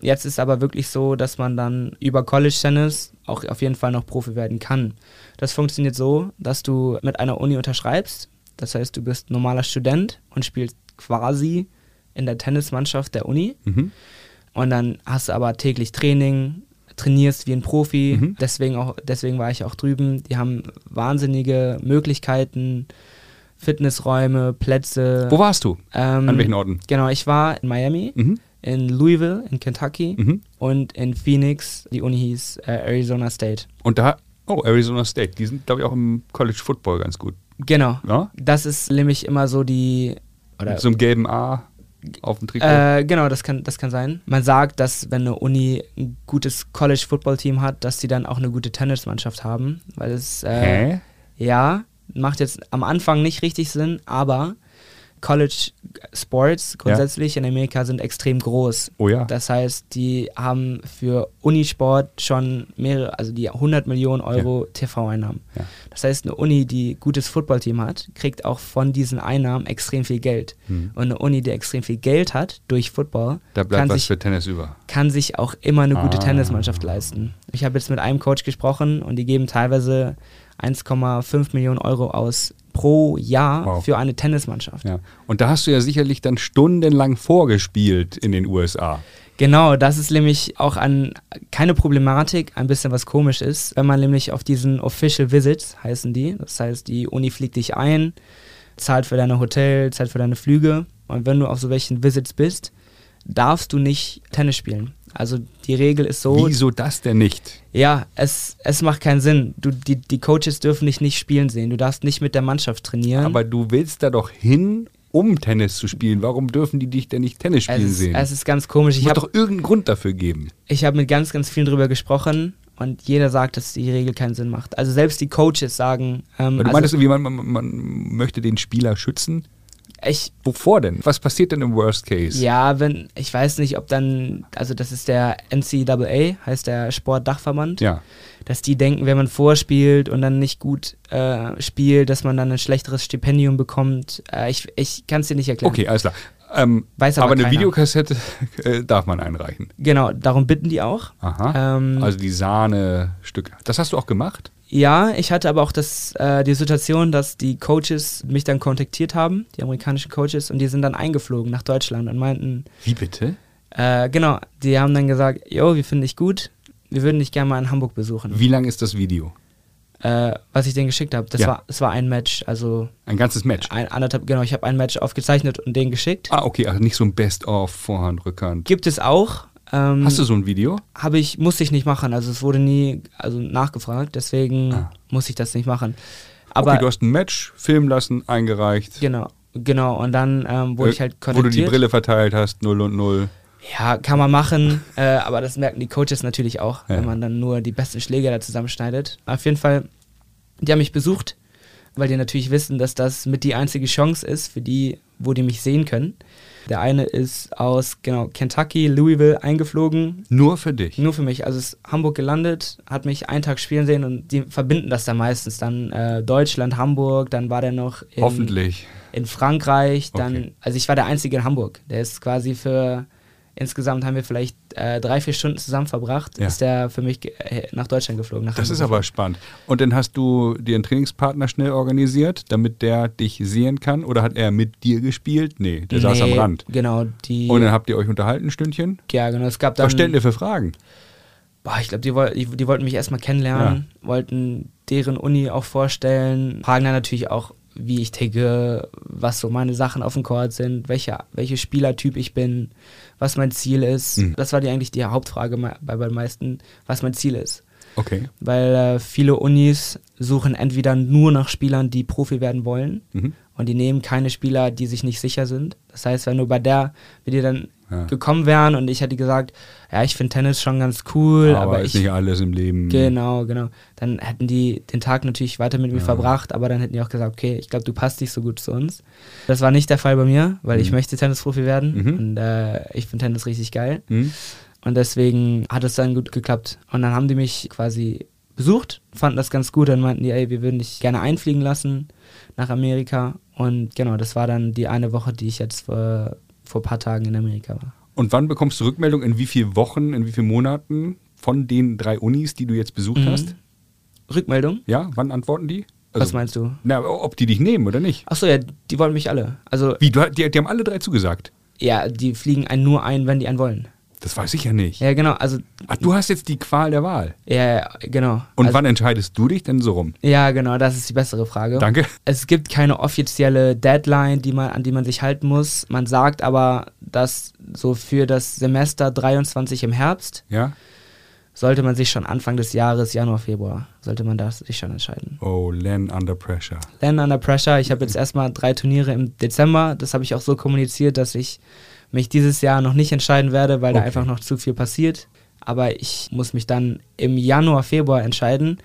Jetzt ist aber wirklich so, dass man dann über College Tennis auch auf jeden Fall noch Profi werden kann. Das funktioniert so, dass du mit einer Uni unterschreibst. Das heißt, du bist normaler Student und spielst quasi in der Tennismannschaft der Uni. Mhm. Und dann hast du aber täglich Training, trainierst wie ein Profi. Mhm. Deswegen, auch, deswegen war ich auch drüben. Die haben wahnsinnige Möglichkeiten, Fitnessräume, Plätze. Wo warst du? Ähm, An welchen Orten? Genau, ich war in Miami, Mhm. in Louisville, in Kentucky Mhm. und in Phoenix. Die Uni hieß äh, Arizona State. Und da, oh, Arizona State, die sind, glaube ich, auch im College Football ganz gut. Genau. Ja? Das ist nämlich immer so die. Oder, Mit so einem gelben A auf dem Trikot. Äh, genau, das kann, das kann sein. Man sagt, dass wenn eine Uni ein gutes College-Football-Team hat, dass sie dann auch eine gute Tennismannschaft haben. Weil es, äh, Hä? ja, macht jetzt am Anfang nicht richtig Sinn, aber College Sports grundsätzlich in Amerika sind extrem groß. Oh ja. Das heißt, die haben für Unisport schon mehrere, also die 100 Millionen Euro TV-Einnahmen. Ja. Das heißt, eine Uni, die gutes Footballteam hat, kriegt auch von diesen Einnahmen extrem viel Geld. Hm. Und eine Uni, die extrem viel Geld hat durch Football, kann, sich, kann sich auch immer eine gute Ah. Tennismannschaft leisten. Ich habe jetzt mit einem Coach gesprochen und die geben teilweise 1,5 Millionen Euro aus pro Jahr Wow. für eine Tennismannschaft. Ja. Und da hast du ja sicherlich dann stundenlang vorgespielt in den USA. Genau, das ist nämlich auch an keine Problematik, ein bisschen was komisch ist, wenn man nämlich auf diesen Official Visits heißen die. Das heißt, die Uni fliegt dich ein, zahlt für deine Hotel, zahlt für deine Flüge. Und wenn du auf so welchen Visits bist, darfst du nicht Tennis spielen. Also die Regel ist so. Wieso das denn nicht? Ja, es, es macht keinen Sinn. Du, die, die Coaches dürfen dich nicht spielen sehen. Du darfst nicht mit der Mannschaft trainieren. Aber du willst da doch hin, um Tennis zu spielen. Warum dürfen die dich denn nicht Tennis es spielen ist, sehen? es ist ganz komisch. es Ich muss habe doch irgendeinen Grund dafür geben. ich hab mit ganz, ganz vielen drüber gesprochen und jeder sagt, dass die Regel keinen Sinn macht. Also selbst die Coaches sagen. Ähm, Weil du also meintest irgendwie, man, man, man möchte den Spieler schützen. Ich, Wovor denn? Was passiert denn im Worst Case? ja, wenn, ich weiß nicht, ob dann, also das ist der NCAA, heißt der Sportdachverband. Ja. dass die denken, wenn man vorspielt und dann nicht gut äh, spielt, dass man dann ein schlechteres Stipendium bekommt. Äh, ich ich kann es dir nicht erklären. Okay, alles klar. Ähm, Weiß aber aber eine keiner. Videokassette äh, darf man einreichen. Genau, darum bitten die auch. Aha. Ähm, also die Sahne-Stücke. Das hast du auch gemacht? Ja, ich hatte aber auch das, äh, die Situation, dass die Coaches mich dann kontaktiert haben, die amerikanischen Coaches, und die sind dann eingeflogen nach Deutschland und meinten, Wie bitte? äh, genau, die haben dann gesagt, jo, wir finden dich gut, wir würden dich gerne mal in Hamburg besuchen. Wie lang ist das Video? Äh, was ich denen geschickt habe, das Ja. war, das war ein Match, also Ein ganzes Match. ein anderthalb, genau, ich habe ein Match aufgezeichnet und denen geschickt. Ah, okay, also nicht so ein Best-of, Vorhand, Rückhand. Gibt es auch. Ähm, Hast du so ein Video? Habe ich, musste ich nicht machen. Also es wurde nie also nachgefragt, deswegen Ah. muss ich das nicht machen. Aber okay, du hast ein Match filmen lassen, eingereicht. genau, genau. Und dann ähm, wurde Äh, ich halt Wo du kontaktiert. die Brille verteilt hast, 0 und 0. Ja, kann man machen, äh, aber das merken die Coaches natürlich auch, Ja. wenn man dann nur die besten Schläge da zusammenschneidet. Auf jeden Fall, die haben mich besucht, weil die natürlich wissen, dass das mit die einzige Chance ist für die, wo die mich sehen können. Der eine ist aus genau Kentucky, Louisville eingeflogen, Nur für dich. Nur für mich. Also ist Hamburg gelandet, hat mich einen Tag spielen sehen und die verbinden das dann meistens. Dann äh, Deutschland, Hamburg, dann war der noch in, Hoffentlich. in Frankreich. Dann, Okay. also ich war der Einzige in Hamburg. Der ist quasi für, insgesamt haben wir vielleicht äh, drei, vier Stunden zusammen verbracht, Ja. ist der für mich äh, nach Deutschland geflogen. Nach Das ist aber spannend. Und dann hast du dir einen Trainingspartner schnell organisiert, damit der dich sehen kann? Oder hat er mit dir gespielt? Nee, der saß am Nee, Rand. Genau, die. Und dann habt ihr euch unterhalten ein Stündchen? ja, genau. Es gab dann. Was stellt ihr für Fragen? Boah, ich glaube, die, woll- die, die wollten mich erstmal kennenlernen, wollten deren Uni auch vorstellen, fragen dann natürlich auch, wie ich ticke, was so meine Sachen auf dem Court sind, welcher welche Spielertyp ich bin, was mein Ziel ist. Mhm. Das war die eigentlich die Hauptfrage bei, bei den meisten, was mein Ziel ist. Okay. Weil äh, viele Unis suchen entweder nur nach Spielern, die Profi werden wollen Mhm. und die nehmen keine Spieler, die sich nicht sicher sind. Das heißt, wenn du bei der, wenn die dann Ja. gekommen wären und ich hätte gesagt, ja, ich finde Tennis schon ganz cool, aber, aber, ist ich nicht alles im Leben. Genau, genau. Dann hätten die den Tag natürlich weiter mit mir Ja. verbracht, aber dann hätten die auch gesagt, okay, ich glaube, du passt nicht so gut zu uns. Das war nicht der Fall bei mir, weil ich Mhm. möchte Tennisprofi werden Mhm. und äh, ich finde Tennis richtig geil. Hm? Und deswegen hat es dann gut geklappt. Und dann haben die mich quasi besucht, fanden das ganz gut, dann meinten die, ey, wir würden dich gerne einfliegen lassen nach Amerika. Und genau, das war dann die eine Woche, die ich jetzt vor, vor ein paar Tagen in Amerika war. Und wann bekommst du Rückmeldung, in wie vielen Wochen, in wie vielen Monaten von den drei Unis, die du jetzt besucht Mhm. hast? Rückmeldung? Ja, wann antworten die? Also, Was meinst du? Na, ob die dich nehmen oder nicht. Achso, ja, die wollen mich alle. Also, Wie, du, die, die haben alle drei zugesagt. ja, die fliegen einen nur ein, wenn die einen wollen. Das weiß ich ja nicht. Ja, genau, also, Ach, du hast jetzt die Qual der Wahl. ja, ja, genau. Und also, wann entscheidest du dich denn so rum? Ja, genau, das ist die bessere Frage. Danke. Es gibt keine offizielle Deadline, die man, an die man sich halten muss. Man sagt aber, dass so für das Semester 23 im Herbst Ja? sollte man sich schon Anfang des Jahres, Januar, Februar, sollte man das sich schon entscheiden. Oh, Len under pressure. Then under pressure. Ich habe jetzt erstmal drei Turniere im Dezember. Das habe ich auch so kommuniziert, dass ich mich dieses Jahr noch nicht entscheiden werde, weil da Okay. einfach noch zu viel passiert. Aber ich muss mich dann im Januar, Februar entscheiden,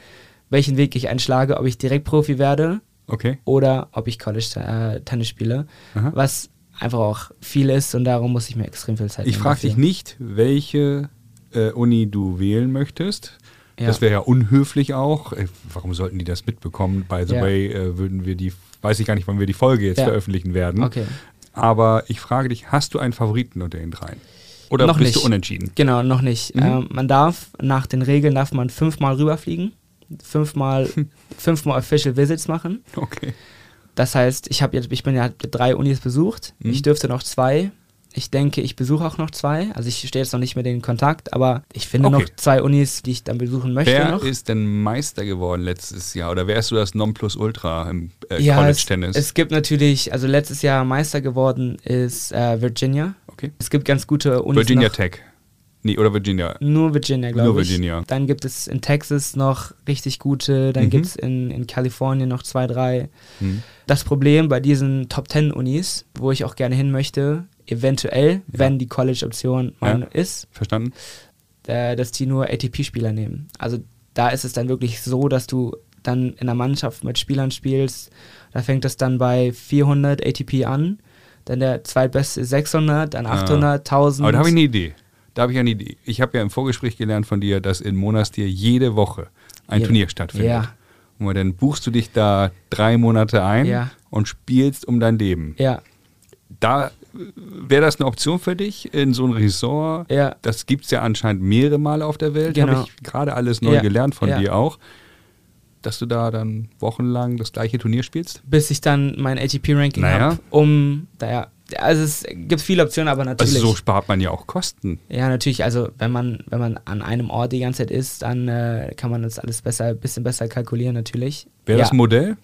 welchen Weg ich einschlage, ob ich direkt Profi werde Okay. oder ob ich College äh, Tennis spiele, Aha. was einfach auch viel ist und darum muss ich mir extrem viel Zeit Ich frage dich nicht, welche äh, Uni du wählen möchtest. Ja. Das wäre ja unhöflich auch. Äh, warum sollten die das mitbekommen? By the Ja. way, äh, würden wir die, weiß ich gar nicht, wann wir die Folge jetzt Ja. veröffentlichen werden. Okay. Aber ich frage dich, hast du einen Favoriten unter den dreien? Oder Noch bist nicht. du unentschieden? Genau, noch nicht. Mhm. Ähm, man darf, nach den Regeln darf man fünfmal rüberfliegen, fünfmal, fünfmal Official Visits machen. Okay. Das heißt, ich habe jetzt, ich bin ja drei Unis besucht. Mhm. Ich dürfte noch zwei Ich denke, ich besuche auch noch zwei. Also ich stehe jetzt noch nicht mit denen in Kontakt, aber ich finde Okay. noch zwei Unis, die ich dann besuchen möchte Wer noch. ist denn Meister geworden letztes Jahr? Oder wärst du das Nonplusultra im äh, ja, es, College-Tennis? es gibt natürlich, also letztes Jahr Meister geworden ist äh, Virginia. Okay. Es gibt ganz gute Unis Virginia noch. Tech. Nee, oder Virginia. Nur Virginia, glaube Nur ich. Virginia. Dann gibt es in Texas noch richtig gute, dann Mhm. gibt es in, in Kalifornien noch zwei, drei. Hm. Das Problem bei diesen Top 10 Unis, wo ich auch gerne hin möchte, eventuell, wenn die College-Option meine ist, Verstanden? äh, dass die nur ATP-Spieler nehmen. Also da ist es dann wirklich so, dass du dann in der Mannschaft mit Spielern spielst. Da fängt es dann bei 400 ATP an, dann der zweitbeste ist 600, dann 800, 1000. Aber da habe ich eine Idee. Da habe ich eine Idee. Ich habe ja im Vorgespräch gelernt von dir, dass in Monastir jede Woche ein Ja. Turnier stattfindet. Ja. Und dann buchst du dich da drei Monate ein Ja. und spielst um dein Leben. Ja, Da wäre das eine Option für dich in so ein Resort. Ja. Das gibt es ja anscheinend mehrere Male auf der Welt. Genau. Habe ich gerade alles neu Ja. gelernt von Ja. dir auch. Dass du da dann wochenlang das gleiche Turnier spielst? bis ich dann mein ATP-Ranking Naja. habe, um, naja, also es gibt viele Optionen, aber natürlich. Also so spart man ja auch Kosten. ja, natürlich, also wenn man, wenn man an einem Ort die ganze Zeit ist, dann äh, kann man das alles besser, bisschen besser kalkulieren natürlich. Wäre ja, das ein Modell?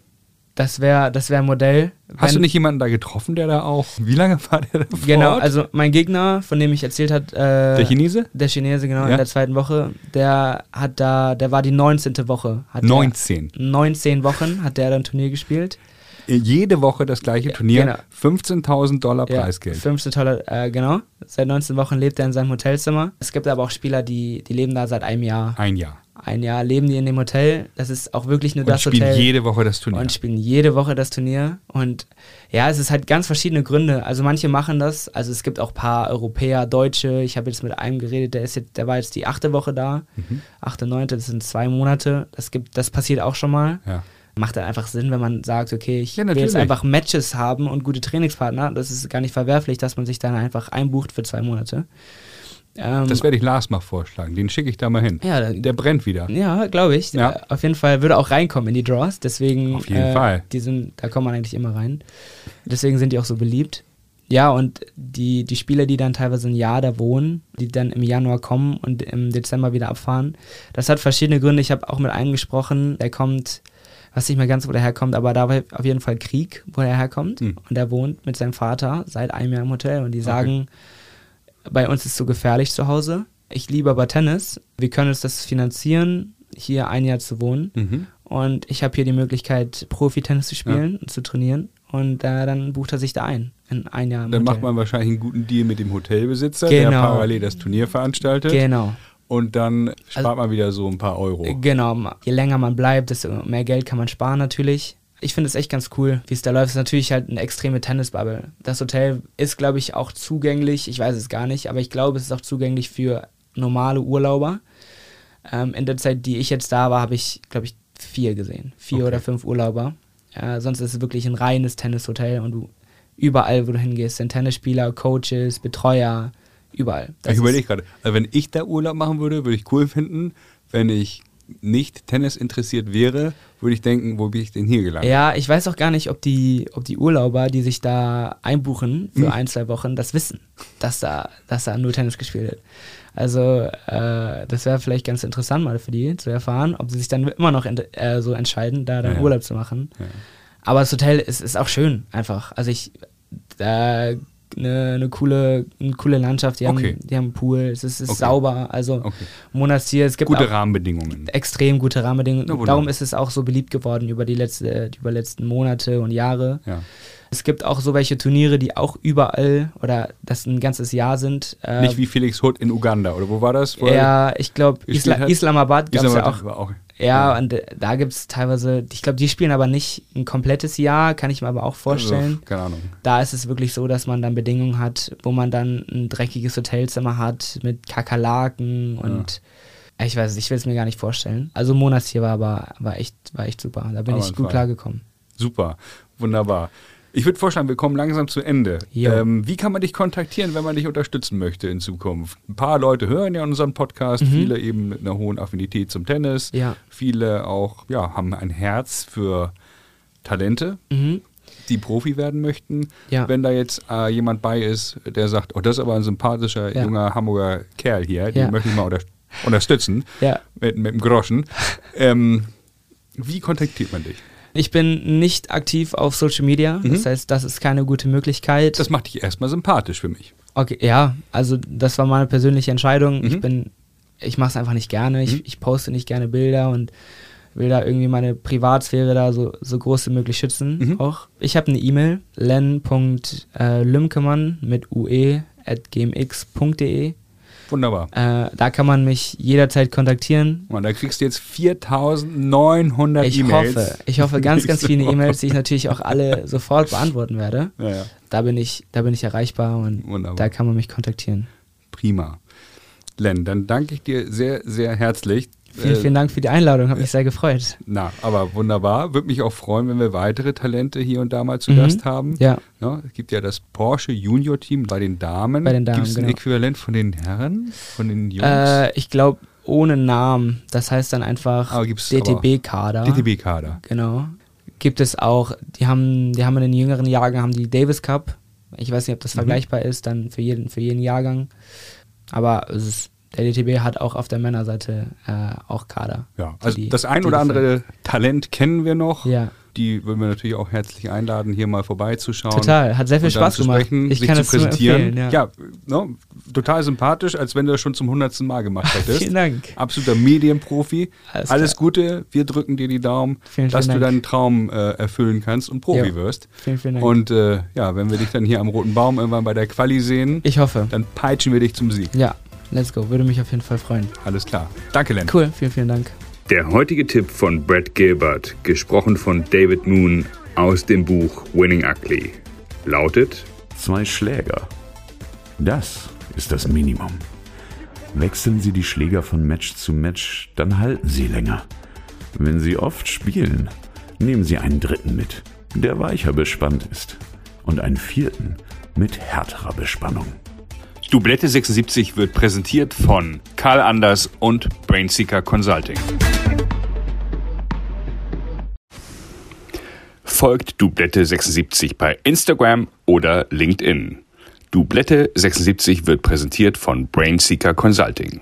Das wäre das wär ein Modell. Hast du nicht jemanden da getroffen, der da auch. Wie lange war der da vor Genau, Ort? also mein Gegner, von dem ich erzählt hat, äh, Der Chinese? der Chinese, genau, Ja. in der zweiten Woche, der hat da, der war die 19. Woche. Hat 19. Der, 19 Wochen hat der dann Turnier gespielt. Jede Woche das gleiche Turnier. genau. 15.000 Dollar Preisgeld. 15 Dollar, äh, genau. Seit 19 Wochen lebt er in seinem Hotelzimmer. Es gibt aber auch Spieler, die, die leben da seit einem Jahr. Ein Jahr. Ein Jahr leben die in dem Hotel. Das ist auch wirklich nur Und das spielen Hotel. jede Woche das Turnier. und spielen jede Woche das Turnier. Und ja, es ist halt ganz verschiedene Gründe. Also manche machen das. Also es gibt auch ein paar Europäer, Deutsche. Ich habe jetzt mit einem geredet, der ist jetzt, der war jetzt die achte Woche da. Mhm. Achte, neunte, das sind zwei Monate. Das gibt, das passiert auch schon mal. ja. Macht dann einfach Sinn, wenn man sagt, okay, ich Ja, will jetzt einfach Matches haben und gute Trainingspartner. Das ist gar nicht verwerflich, dass man sich dann einfach einbucht für zwei Monate. Ähm, Das werde ich Lars mal vorschlagen. Den schicke ich da mal hin. Ja, Der brennt wieder. ja, glaube ich. Ja. Äh, Auf jeden Fall würde auch reinkommen in die Draws. Deswegen, Auf jeden äh, Fall. Die sind, da kommt man eigentlich immer rein. Deswegen sind die auch so beliebt. Ja, und die, die Spieler, die dann teilweise ein Jahr da wohnen, die dann im Januar kommen und im Dezember wieder abfahren, das hat verschiedene Gründe. Ich habe auch mit einem gesprochen, der kommt, weiß nicht mehr ganz, wo der herkommt, aber da war auf jeden Fall Krieg, wo er herkommt. Hm. Und er wohnt mit seinem Vater seit einem Jahr im Hotel. Und die sagen, bei uns ist es so gefährlich zu Hause. Ich liebe aber Tennis. Wir können uns das finanzieren, hier ein Jahr zu wohnen. Mhm. Und ich habe hier die Möglichkeit, Profi-Tennis zu spielen und zu trainieren. Und äh, dann bucht er sich da ein. In ein Jahr. im Dann Hotel. macht man wahrscheinlich einen guten Deal mit dem Hotelbesitzer, der Genau. parallel das Turnier veranstaltet. Genau. Und dann spart Also- man wieder so ein paar Euro. Genau. Je länger man bleibt, desto mehr Geld kann man sparen natürlich. Ich finde es echt ganz cool, wie es da läuft. Es ist natürlich halt eine extreme Tennisbubble. Das Hotel ist, glaube ich, auch zugänglich. Ich weiß es gar nicht, aber ich glaube, es ist auch zugänglich für normale Urlauber. Ähm, in der Zeit, die ich jetzt da war, habe ich, glaube ich, vier gesehen. Vier Okay. oder fünf Urlauber. Äh, sonst ist es wirklich ein reines Tennishotel und du überall, wo du hingehst, sind Tennisspieler, Coaches, Betreuer, überall. Das ich überlege gerade, also wenn ich da Urlaub machen würde, würde ich cool finden. Wenn ich nicht Tennis interessiert wäre, würde ich denken, wo bin ich denn hier gelandet? Ja, ich weiß auch gar nicht, ob die, ob die Urlauber, die sich da einbuchen für Hm. ein, zwei Wochen, das wissen, dass da, dass da nur Tennis gespielt wird. Also, äh, das wäre vielleicht ganz interessant mal für die zu erfahren, ob sie sich dann immer noch ent äh, so entscheiden, da dann ja. Urlaub zu machen. Ja. Aber das Hotel ist, ist auch schön, einfach. Also ich, da eine, eine coole, eine coole Landschaft, die, Okay. haben, die haben einen Pool, es ist, ist Okay. sauber, also Okay. Monastir, es gibt Gute Rahmenbedingungen. extrem gute Rahmenbedingungen. Wunderbar. Darum ist es auch so beliebt geworden über die, letzte, die über letzten Monate und Jahre. Ja. Es gibt auch so welche Turniere, die auch überall oder das ein ganzes Jahr sind. Nicht wie Felix Hood in Uganda, oder wo war das? Ja, ich glaube, Isla? Islamabad gab es ja auch. auch. Ja, und äh, da gibt es teilweise, ich glaube, die spielen aber nicht ein komplettes Jahr, kann ich mir aber auch vorstellen. Also, keine Ahnung. Da ist es wirklich so, dass man dann Bedingungen hat, wo man dann ein dreckiges Hotelzimmer hat mit Kakerlaken und äh, ich weiß, es, ich will es mir gar nicht vorstellen. Also Monastir war aber war echt, war echt super. Da bin Aber ich gut klargekommen. Super, wunderbar. Ich würde vorschlagen, wir kommen langsam zu Ende. Ähm, wie kann man dich kontaktieren, wenn man dich unterstützen möchte in Zukunft? Ein paar Leute hören ja unseren Podcast, viele eben mit einer hohen Affinität zum Tennis. Mhm. Ja. Viele auch ja, haben ein Herz für Talente. Mhm. die Profi werden möchten, Ja. wenn da jetzt äh, jemand bei ist, der sagt, oh, das ist aber ein sympathischer junger Hamburger Kerl hier, den möchte ich mal unter unterstützen mit, mit dem Groschen. Ähm, wie kontaktiert man dich? Ich bin nicht aktiv auf Social Media, das heißt, das ist keine gute Möglichkeit. Das macht dich erstmal sympathisch für mich. Okay, ja, also das war meine persönliche Entscheidung. Ich Mhm. bin, ich mache es einfach nicht gerne. Ich, ich poste nicht gerne Bilder und will da irgendwie meine Privatsphäre da so, so groß wie möglich schützen. Mhm. Auch ich habe eine E-Mail len.lümkemann mit ue at gmx.de. Wunderbar. Äh, da kann man mich jederzeit kontaktieren. Und da kriegst du jetzt 4900 Ich E-Mails. hoffe, ich hoffe ganz, ganz viele E-Mails, die ich natürlich auch alle sofort beantworten werde. Ja, ja. Da bin ich, da bin ich erreichbar und Wunderbar. da kann man mich kontaktieren. Prima. Len, dann danke ich dir sehr, sehr herzlich. Vielen, Äh, vielen Dank für die Einladung, habe mich sehr gefreut. Na, aber wunderbar. Würde mich auch freuen, wenn wir weitere Talente hier und da mal zu Mhm. Gast haben. Ja. es gibt ja das Porsche Junior Team bei den Damen. Bei den Damen, Gibt es ein genau. Äquivalent von den Herren? Von den Jungs? Äh, ich glaube, ohne Namen. Das heißt dann einfach gibt's DTB-Kader. DTB-Kader. Genau. Gibt es auch, die haben, die haben in den jüngeren Jahrgängen haben die Davis Cup. Ich weiß nicht, ob Mhm. das vergleichbar ist, dann für jeden, für jeden Jahrgang. Aber es ist, der DTB hat auch auf der Männerseite äh, auch Kader. Ja, also die- das ein oder andere Talent kennen wir noch. Ja. Die würden wir natürlich auch herzlich einladen, hier mal vorbeizuschauen. Total, hat sehr viel Spaß zu gemacht. Sprechen, Ich sich kann zu es nur präsentieren. empfehlen, ja. ne, total sympathisch, als wenn du das schon zum hundertsten Mal gemacht hättest. Vielen Dank. Absoluter Medienprofi. Alles Alles. Gute, wir drücken dir die Daumen, Vielen, dass vielen du deinen Traum äh, erfüllen kannst und Profi Jo. wirst. Vielen, vielen Dank. Und äh, ja, wenn wir dich dann hier am Roten Baum irgendwann bei der Quali sehen, ich hoffe. dann peitschen wir dich zum Sieg. Ja, let's go. Würde mich auf jeden Fall freuen. Alles klar. Danke, Len. Cool, vielen, vielen Dank. Der heutige Tipp von Brad Gilbert, gesprochen von David Moon aus dem Buch Winning Ugly, lautet: Zwei Schläger. Das ist das Minimum. Wechseln Sie die Schläger von Match zu Match, dann halten sie länger. Wenn Sie oft spielen, nehmen Sie einen dritten mit, der weicher bespannt ist. Und einen vierten mit härterer Bespannung. Dublette 76 wird präsentiert von Karl Anders und Brainseeker Consulting. Folgt Dublette 76 bei Instagram oder LinkedIn. Dublette 76 wird präsentiert von Brainseeker Consulting.